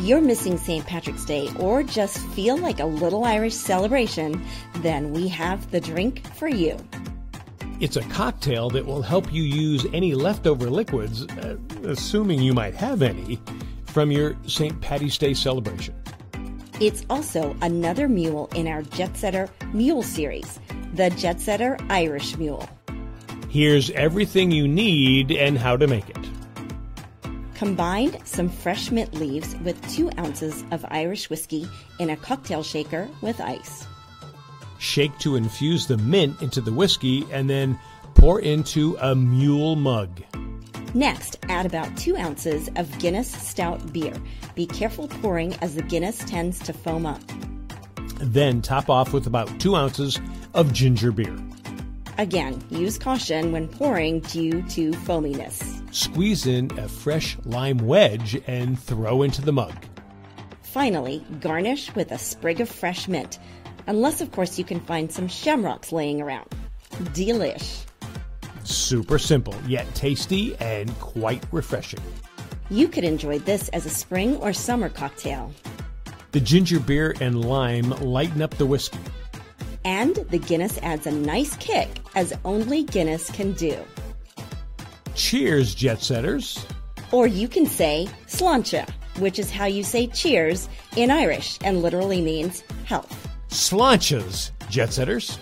you're missing St. Patrick's Day or just feel like a little Irish celebration, then we have the drink for you. It's a cocktail that will help you use any leftover liquids, uh, assuming you might have any, from your St. Patty's Day celebration. It's also another mule in our Jetsetter Mule series, the Jetsetter Irish Mule. Here's everything you need and how to make it. Combine some fresh mint leaves with two ounces of Irish whiskey in a cocktail shaker with ice. Shake to infuse the mint into the whiskey and then pour into a mule mug. Next, add about two ounces of Guinness Stout beer. Be careful pouring as the Guinness tends to foam up. Then top off with about two ounces of ginger beer. Again, use caution when pouring due to foaminess. Squeeze in a fresh lime wedge and throw into the mug. Finally, garnish with a sprig of fresh mint, unless, of course, you can find some shamrocks laying around. Delish. Super simple, yet tasty and quite refreshing. You could enjoy this as a spring or summer cocktail. The ginger beer and lime lighten up the whiskey. And the Guinness adds a nice kick, as only Guinness can do. Cheers, jet setters. Or you can say sláinte, which is how you say cheers in Irish and literally means health. Sláinteas, jet setters.